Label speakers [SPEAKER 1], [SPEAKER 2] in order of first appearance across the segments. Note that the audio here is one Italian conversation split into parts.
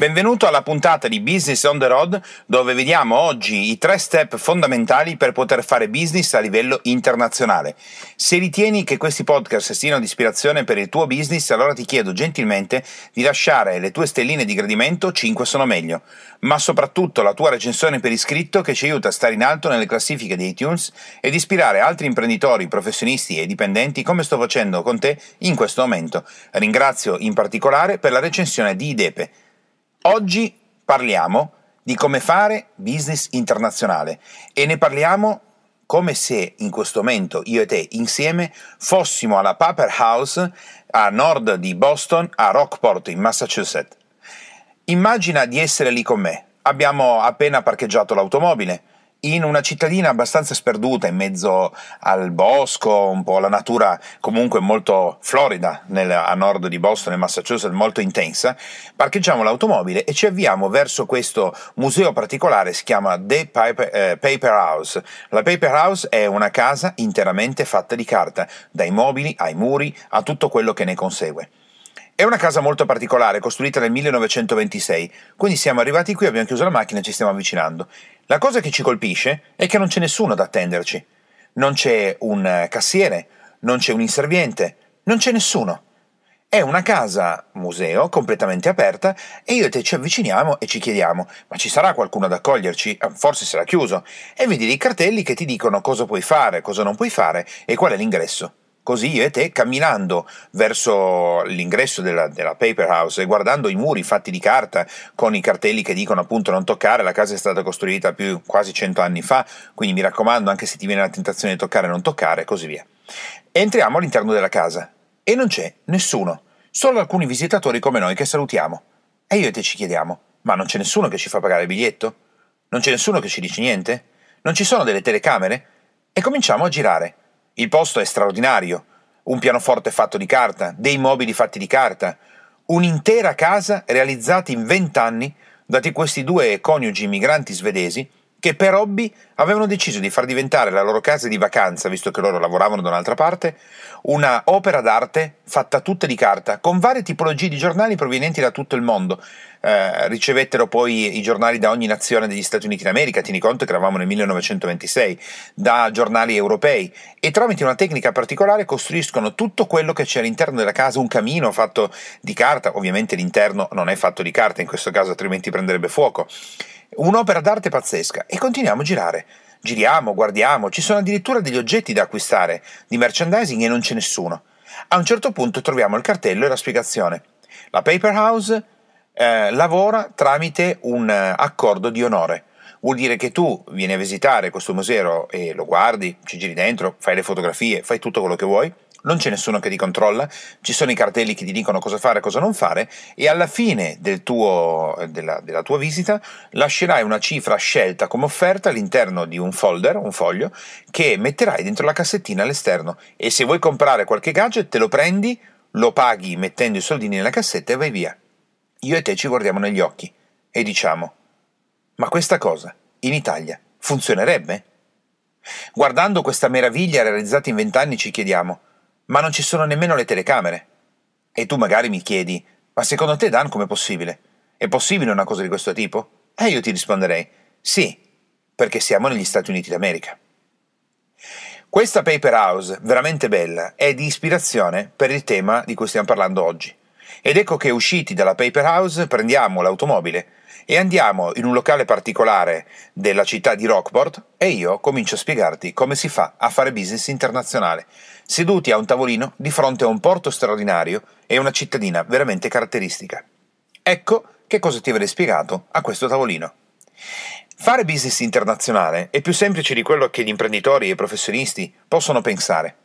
[SPEAKER 1] Benvenuto alla puntata di Business on the Road dove vediamo oggi i tre step fondamentali per poter fare business a livello internazionale. Se ritieni che questi podcast siano di ispirazione per il tuo business, allora ti chiedo gentilmente di lasciare le tue stelline di gradimento, 5 sono meglio, ma soprattutto la tua recensione per iscritto che ci aiuta a stare in alto nelle classifiche di iTunes ed ispirare altri imprenditori, professionisti e dipendenti come sto facendo con te in questo momento. Ringrazio in particolare per la recensione di IDEPE. Oggi parliamo di come fare business internazionale e ne parliamo come se in questo momento io e te insieme fossimo alla Paper House a nord di Boston, a Rockport in Massachusetts. Immagina di essere lì con me. Abbiamo appena parcheggiato l'automobile, in una cittadina abbastanza sperduta in mezzo al bosco, un po' la natura comunque molto florida nel, a nord di Boston e Massachusetts, molto intensa, parcheggiamo l'automobile e ci avviamo verso questo museo particolare, si chiama The Paper, eh, Paper House. La Paper House è una casa interamente fatta di carta, dai mobili ai muri a tutto quello che ne consegue. È una casa molto particolare, costruita nel 1926, quindi siamo arrivati qui, abbiamo chiuso la macchina e ci stiamo avvicinando. La cosa che ci colpisce è che non c'è nessuno ad attenderci. Non c'è un cassiere, non c'è un inserviente, non c'è nessuno. È una casa museo completamente aperta e io e te ci avviciniamo e ci chiediamo: ma ci sarà qualcuno ad accoglierci? Ah, forse sarà chiuso. E vedi dei cartelli che ti dicono cosa puoi fare, cosa non puoi fare e qual è l'ingresso. Così io e te, camminando verso l'ingresso della, della, paper house e guardando i muri fatti di carta con i cartelli che dicono appunto non toccare, la casa è stata costruita più quasi cento anni fa, quindi mi raccomando, anche se ti viene la tentazione di toccare, non toccare, e così via. Entriamo all'interno della casa e non c'è nessuno, solo alcuni visitatori come noi che salutiamo. E io e te ci chiediamo: ma non c'è nessuno che ci fa pagare il biglietto? Non c'è nessuno che ci dice niente? Non ci sono delle telecamere? E cominciamo a girare. Il posto è straordinario, un pianoforte fatto di carta, dei mobili fatti di carta, un'intera casa realizzata in vent'anni da questi due coniugi immigranti svedesi che per hobby avevano deciso di far diventare la loro casa di vacanza, visto che loro lavoravano da un'altra parte, una opera d'arte fatta tutta di carta, con varie tipologie di giornali provenienti da tutto il mondo. Eh, ricevettero poi i giornali da ogni nazione degli Stati Uniti d'America, tieni conto che eravamo nel 1926, da giornali europei, e tramite una tecnica particolare costruiscono tutto quello che c'è all'interno della casa, un camino fatto di carta, ovviamente l'interno non è fatto di carta in questo caso, altrimenti prenderebbe fuoco Un'opera d'arte pazzesca e continuiamo a girare. Giriamo, guardiamo, ci sono addirittura degli oggetti da acquistare, di merchandising e non c'è nessuno. A un certo punto troviamo il cartello e la spiegazione. La Paper House eh, lavora tramite un eh, accordo di onore. Vuol dire che tu vieni a visitare questo museo e lo guardi, ci giri dentro, fai le fotografie, fai tutto quello che vuoi, non c'è nessuno che ti controlla, ci sono i cartelli che ti dicono cosa fare e cosa non fare e alla fine del tuo, della, della, tua visita lascerai una cifra scelta come offerta all'interno di un folder, un foglio, che metterai dentro la cassettina all'esterno e se vuoi comprare qualche gadget te lo prendi, lo paghi mettendo i soldini nella cassetta e vai via. Io e te ci guardiamo negli occhi e diciamo, ma questa cosa in Italia funzionerebbe? Guardando questa meraviglia realizzata in vent'anni ci chiediamo, ma non ci sono nemmeno le telecamere. E tu magari mi chiedi, ma secondo te Dan com'è possibile? È possibile una cosa di questo tipo? E io ti risponderei, sì, perché siamo negli Stati Uniti d'America. Questa paper house, veramente bella, è di ispirazione per il tema di cui stiamo parlando oggi. Ed ecco che usciti dalla paper house prendiamo l'automobile e andiamo in un locale particolare della città di Rockport e io comincio a spiegarti come si fa a fare business internazionale, seduti a un tavolino di fronte a un porto straordinario e una cittadina veramente caratteristica. Ecco che cosa ti avrei spiegato a questo tavolino. Fare business internazionale è più semplice di quello che gli imprenditori e i professionisti possono pensare.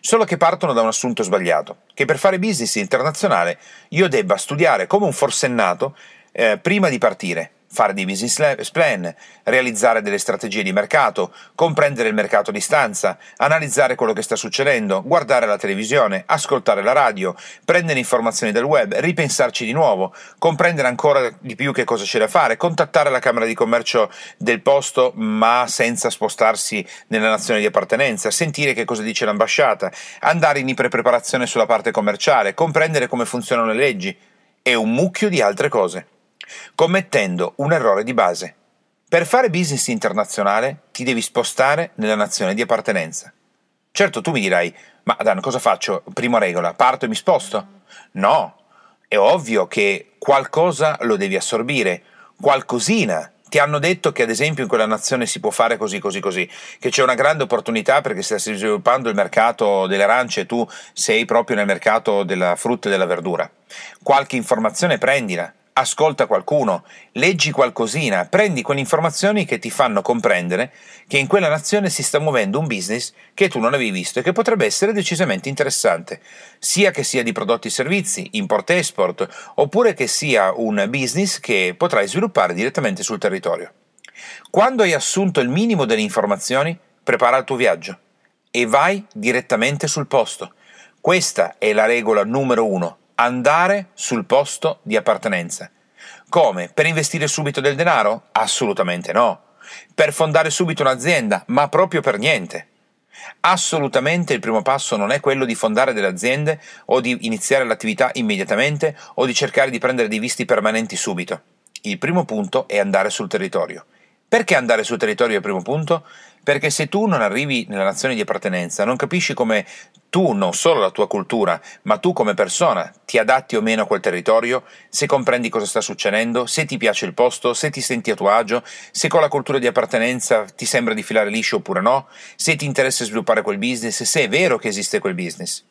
[SPEAKER 1] Solo che partono da un assunto sbagliato, che per fare business internazionale io debba studiare come un forsennato eh, prima di partire, fare dei business plan, realizzare delle strategie di mercato, comprendere il mercato a distanza, analizzare quello che sta succedendo, guardare la televisione, ascoltare la radio, prendere informazioni dal web, ripensarci di nuovo, comprendere ancora di più che cosa c'è da fare, contattare la Camera di Commercio del posto ma senza spostarsi nella nazione di appartenenza, sentire che cosa dice l'ambasciata, andare in iperpreparazione sulla parte commerciale, comprendere come funzionano le leggi. E un mucchio di altre cose commettendo un errore di base. Per fare business internazionale ti devi spostare nella nazione di appartenenza. Certo, tu mi dirai, ma Dan, cosa faccio? Prima regola, parto e mi sposto? No, è ovvio che qualcosa lo devi assorbire, qualcosina. Ti hanno detto che ad esempio in quella nazione si può fare così, così, così, che c'è una grande opportunità perché sta sviluppando il mercato delle arance e tu sei proprio nel mercato della frutta e della verdura. Qualche informazione prendila, ascolta qualcuno, leggi qualcosina, prendi quelle informazioni che ti fanno comprendere che in quella nazione si sta muovendo un business che tu non avevi visto e che potrebbe essere decisamente interessante, sia che sia di prodotti e servizi, import-export, oppure che sia un business che potrai sviluppare direttamente sul territorio. Quando hai assunto il minimo delle informazioni, prepara il tuo viaggio e vai direttamente sul posto. Questa è la regola numero uno andare sul posto di appartenenza. Come? Per investire subito del denaro? Assolutamente no. Per fondare subito un'azienda? Ma proprio per niente. Assolutamente il primo passo non è quello di fondare delle aziende o di iniziare l'attività immediatamente o di cercare di prendere dei visti permanenti subito. Il primo punto è andare sul territorio. Perché andare sul territorio è il primo punto? Perché se tu non arrivi nella nazione di appartenenza, non capisci come tu, non solo la tua cultura, ma tu come persona, ti adatti o meno a quel territorio, se comprendi cosa sta succedendo, se ti piace il posto, se ti senti a tuo agio, se con la cultura di appartenenza ti sembra di filare liscio oppure no, se ti interessa sviluppare quel business, se è vero che esiste quel business.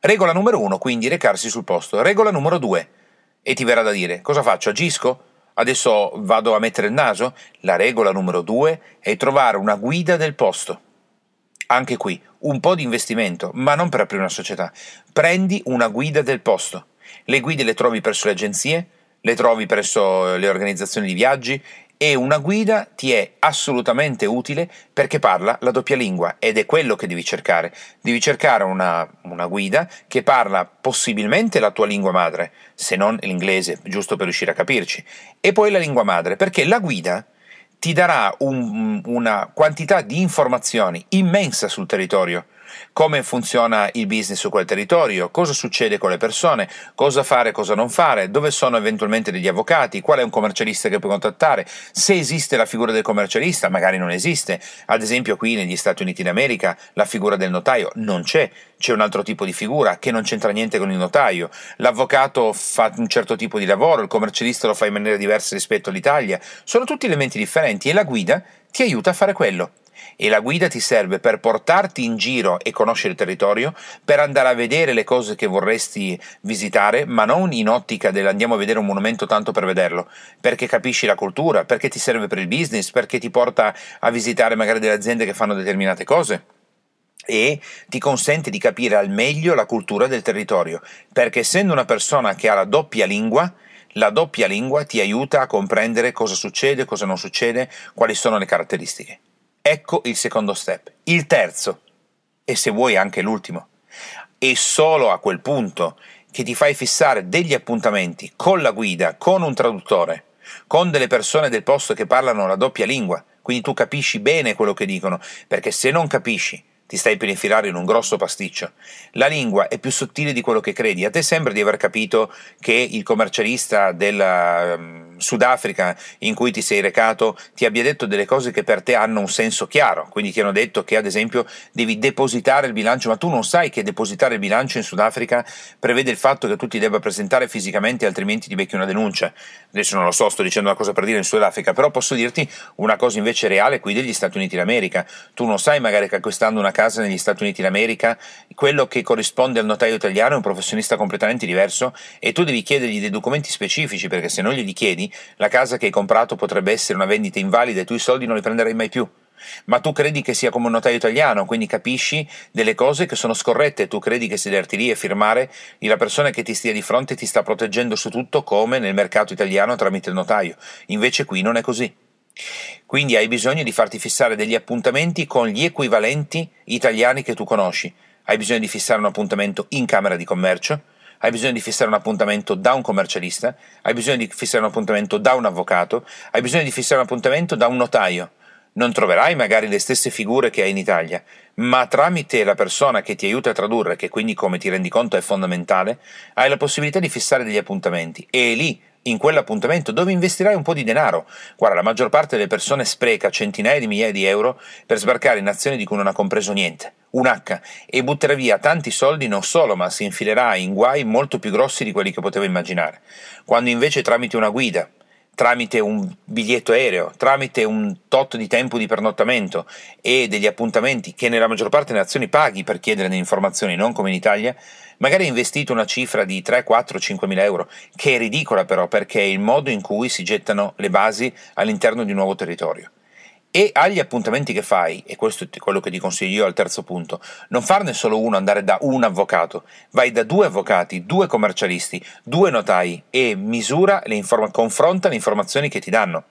[SPEAKER 1] Regola numero uno, quindi recarsi sul posto. Regola numero due, e ti verrà da dire, cosa faccio? Agisco? Adesso vado a mettere il naso? La regola numero due è trovare una guida del posto. Anche qui, un po' di investimento, ma non per aprire una società. Prendi una guida del posto. Le guide le trovi presso le agenzie, le trovi presso le organizzazioni di viaggi e una guida ti è assolutamente utile perché parla la doppia lingua ed è quello che devi cercare. Devi cercare una, una, guida che parla possibilmente la tua lingua madre, se non l'inglese, giusto per riuscire a capirci, e poi la lingua madre, perché la guida ti darà un, una quantità di informazioni immensa sul territorio come funziona il business su quel territorio, cosa succede con le persone, cosa fare, cosa non fare, dove sono eventualmente degli avvocati, qual è un commercialista che puoi contattare, se esiste la figura del commercialista, magari non esiste. Ad esempio qui negli Stati Uniti d'America la figura del notaio non c'è, c'è un altro tipo di figura che non c'entra niente con il notaio. L'avvocato fa un certo tipo di lavoro, il commercialista lo fa in maniera diversa rispetto all'Italia. Sono tutti elementi differenti e la guida ti aiuta a fare quello e la guida ti serve per portarti in giro e conoscere il territorio, per andare a vedere le cose che vorresti visitare, ma non in ottica dell'andiamo a vedere un monumento tanto per vederlo, perché capisci la cultura, perché ti serve per il business, perché ti porta a visitare magari delle aziende che fanno determinate cose. E ti consente di capire al meglio la cultura del territorio, perché essendo una persona che ha la doppia lingua, la doppia lingua ti aiuta a comprendere cosa succede, cosa non succede, quali sono le caratteristiche. Ecco il secondo step. Il terzo, e se vuoi anche l'ultimo, è solo a quel punto che ti fai fissare degli appuntamenti con la guida, con un traduttore, con delle persone del posto che parlano la doppia lingua, quindi tu capisci bene quello che dicono, perché se non capisci ti stai per infilare in un grosso pasticcio. La lingua è più sottile di quello che credi. A te sembra di aver capito che il commercialista della um, Sudafrica in cui ti sei recato ti abbia detto delle cose che per te hanno un senso chiaro, quindi ti hanno detto che ad esempio devi depositare il bilancio, ma tu non sai che depositare il bilancio in Sudafrica prevede il fatto che tu ti debba presentare fisicamente altrimenti ti becchi una denuncia. Adesso non lo so, sto dicendo una cosa per dire in Sudafrica, però posso dirti una cosa invece reale qui degli Stati Uniti d'America. Tu non sai magari che acquistando una casa negli Stati Uniti d'America quello che corrisponde al notaio italiano è un professionista completamente diverso e tu devi chiedergli dei documenti specifici perché se non glieli chiedi la casa che hai comprato potrebbe essere una vendita invalida e tu i soldi non li prenderai mai più. ma tu credi che sia come un notaio italiano, quindi capisci delle cose che sono scorrette, tu credi che sederti lì e firmare la persona che ti stia di fronte ti sta proteggendo su tutto come nel mercato italiano tramite il notaio. Invece qui non è così. Quindi hai bisogno di farti fissare degli appuntamenti con gli equivalenti italiani che tu conosci. Hai bisogno di fissare un appuntamento in Camera di Commercio, hai bisogno di fissare un appuntamento da un commercialista, hai bisogno di fissare un appuntamento da un avvocato, hai bisogno di fissare un appuntamento da un notaio. Non troverai magari le stesse figure che hai in Italia, ma tramite la persona che ti aiuta a tradurre, che quindi come ti rendi conto è fondamentale, hai la possibilità di fissare degli appuntamenti. E lì in quell'appuntamento dove investirai un po' di denaro. Guarda, la maggior parte delle persone spreca centinaia di migliaia di euro per sbarcare in azioni di cui non ha compreso niente, un H, e butterà via tanti soldi non solo, ma si infilerà in guai molto più grossi di quelli che poteva immaginare. Quando invece tramite una guida, tramite un biglietto aereo, tramite un tot di tempo di pernottamento e degli appuntamenti che nella maggior parte delle nazioni paghi per chiedere delle informazioni, non come in Italia, magari hai investito una cifra di 3, 4, 5 mila euro, che è ridicola però perché è il modo in cui si gettano le basi all'interno di un nuovo territorio e agli appuntamenti che fai, e questo è quello che ti consiglio io al terzo punto, non farne solo uno, andare da un avvocato, vai da due avvocati, due commercialisti, due notai e misura, le inform- confronta le informazioni che ti danno.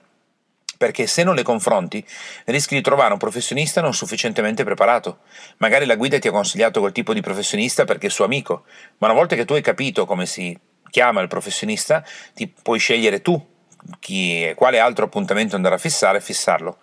[SPEAKER 1] Perché se non le confronti, rischi di trovare un professionista non sufficientemente preparato. Magari la guida ti ha consigliato quel tipo di professionista perché è suo amico, ma una volta che tu hai capito come si chiama il professionista, ti puoi scegliere tu chi, quale altro appuntamento andare a fissare e fissarlo.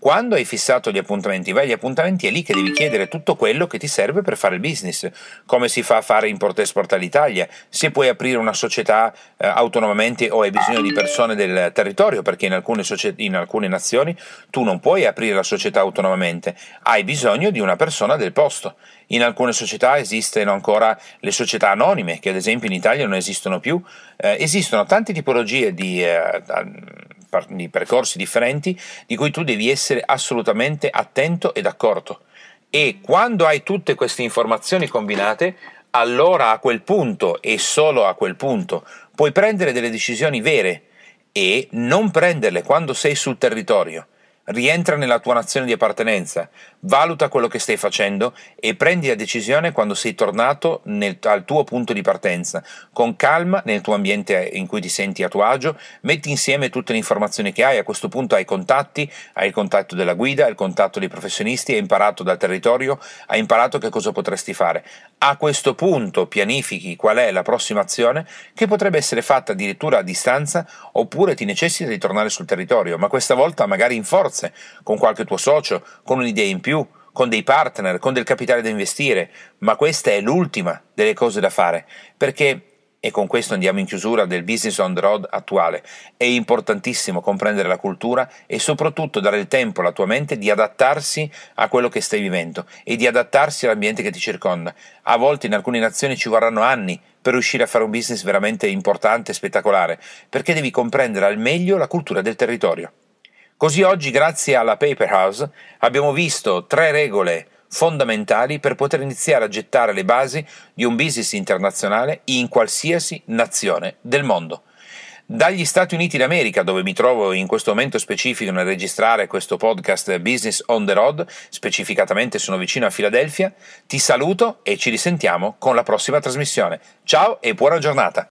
[SPEAKER 1] Quando hai fissato gli appuntamenti, vai agli appuntamenti, è lì che devi chiedere tutto quello che ti serve per fare il business. Come si fa a fare Import-Export all'Italia, se puoi aprire una società eh, autonomamente o hai bisogno di persone del territorio, perché in alcune, societ- in alcune nazioni tu non puoi aprire la società autonomamente, hai bisogno di una persona del posto. In alcune società esistono ancora le società anonime, che ad esempio in Italia non esistono più. Eh, esistono tante tipologie di... Eh, di percorsi differenti di cui tu devi essere assolutamente attento ed accorto. E quando hai tutte queste informazioni combinate, allora a quel punto e solo a quel punto puoi prendere delle decisioni vere e non prenderle quando sei sul territorio rientra nella tua nazione di appartenenza, valuta quello che stai facendo e prendi la decisione quando sei tornato nel, al tuo punto di partenza, con calma nel tuo ambiente in cui ti senti a tuo agio, metti insieme tutte le informazioni che hai, a questo punto hai contatti, hai il contatto della guida, hai il contatto dei professionisti, hai imparato dal territorio, hai imparato che cosa potresti fare. A questo punto pianifichi qual è la prossima azione che potrebbe essere fatta addirittura a distanza oppure ti necessita di tornare sul territorio, ma questa volta magari in forza forze, con qualche tuo socio, con un'idea in più, con dei partner, con del capitale da investire, ma questa è l'ultima delle cose da fare, perché e con questo andiamo in chiusura del business on the road attuale. È importantissimo comprendere la cultura e soprattutto dare il tempo alla tua mente di adattarsi a quello che stai vivendo e di adattarsi all'ambiente che ti circonda. A volte in alcune nazioni ci vorranno anni per riuscire a fare un business veramente importante e spettacolare, perché devi comprendere al meglio la cultura del territorio. Così oggi, grazie alla Paper House, abbiamo visto tre regole fondamentali per poter iniziare a gettare le basi di un business internazionale in qualsiasi nazione del mondo. Dagli Stati Uniti d'America, dove mi trovo in questo momento specifico nel registrare questo podcast Business on the Road, specificatamente sono vicino a Filadelfia, ti saluto e ci risentiamo con la prossima trasmissione. Ciao e buona giornata!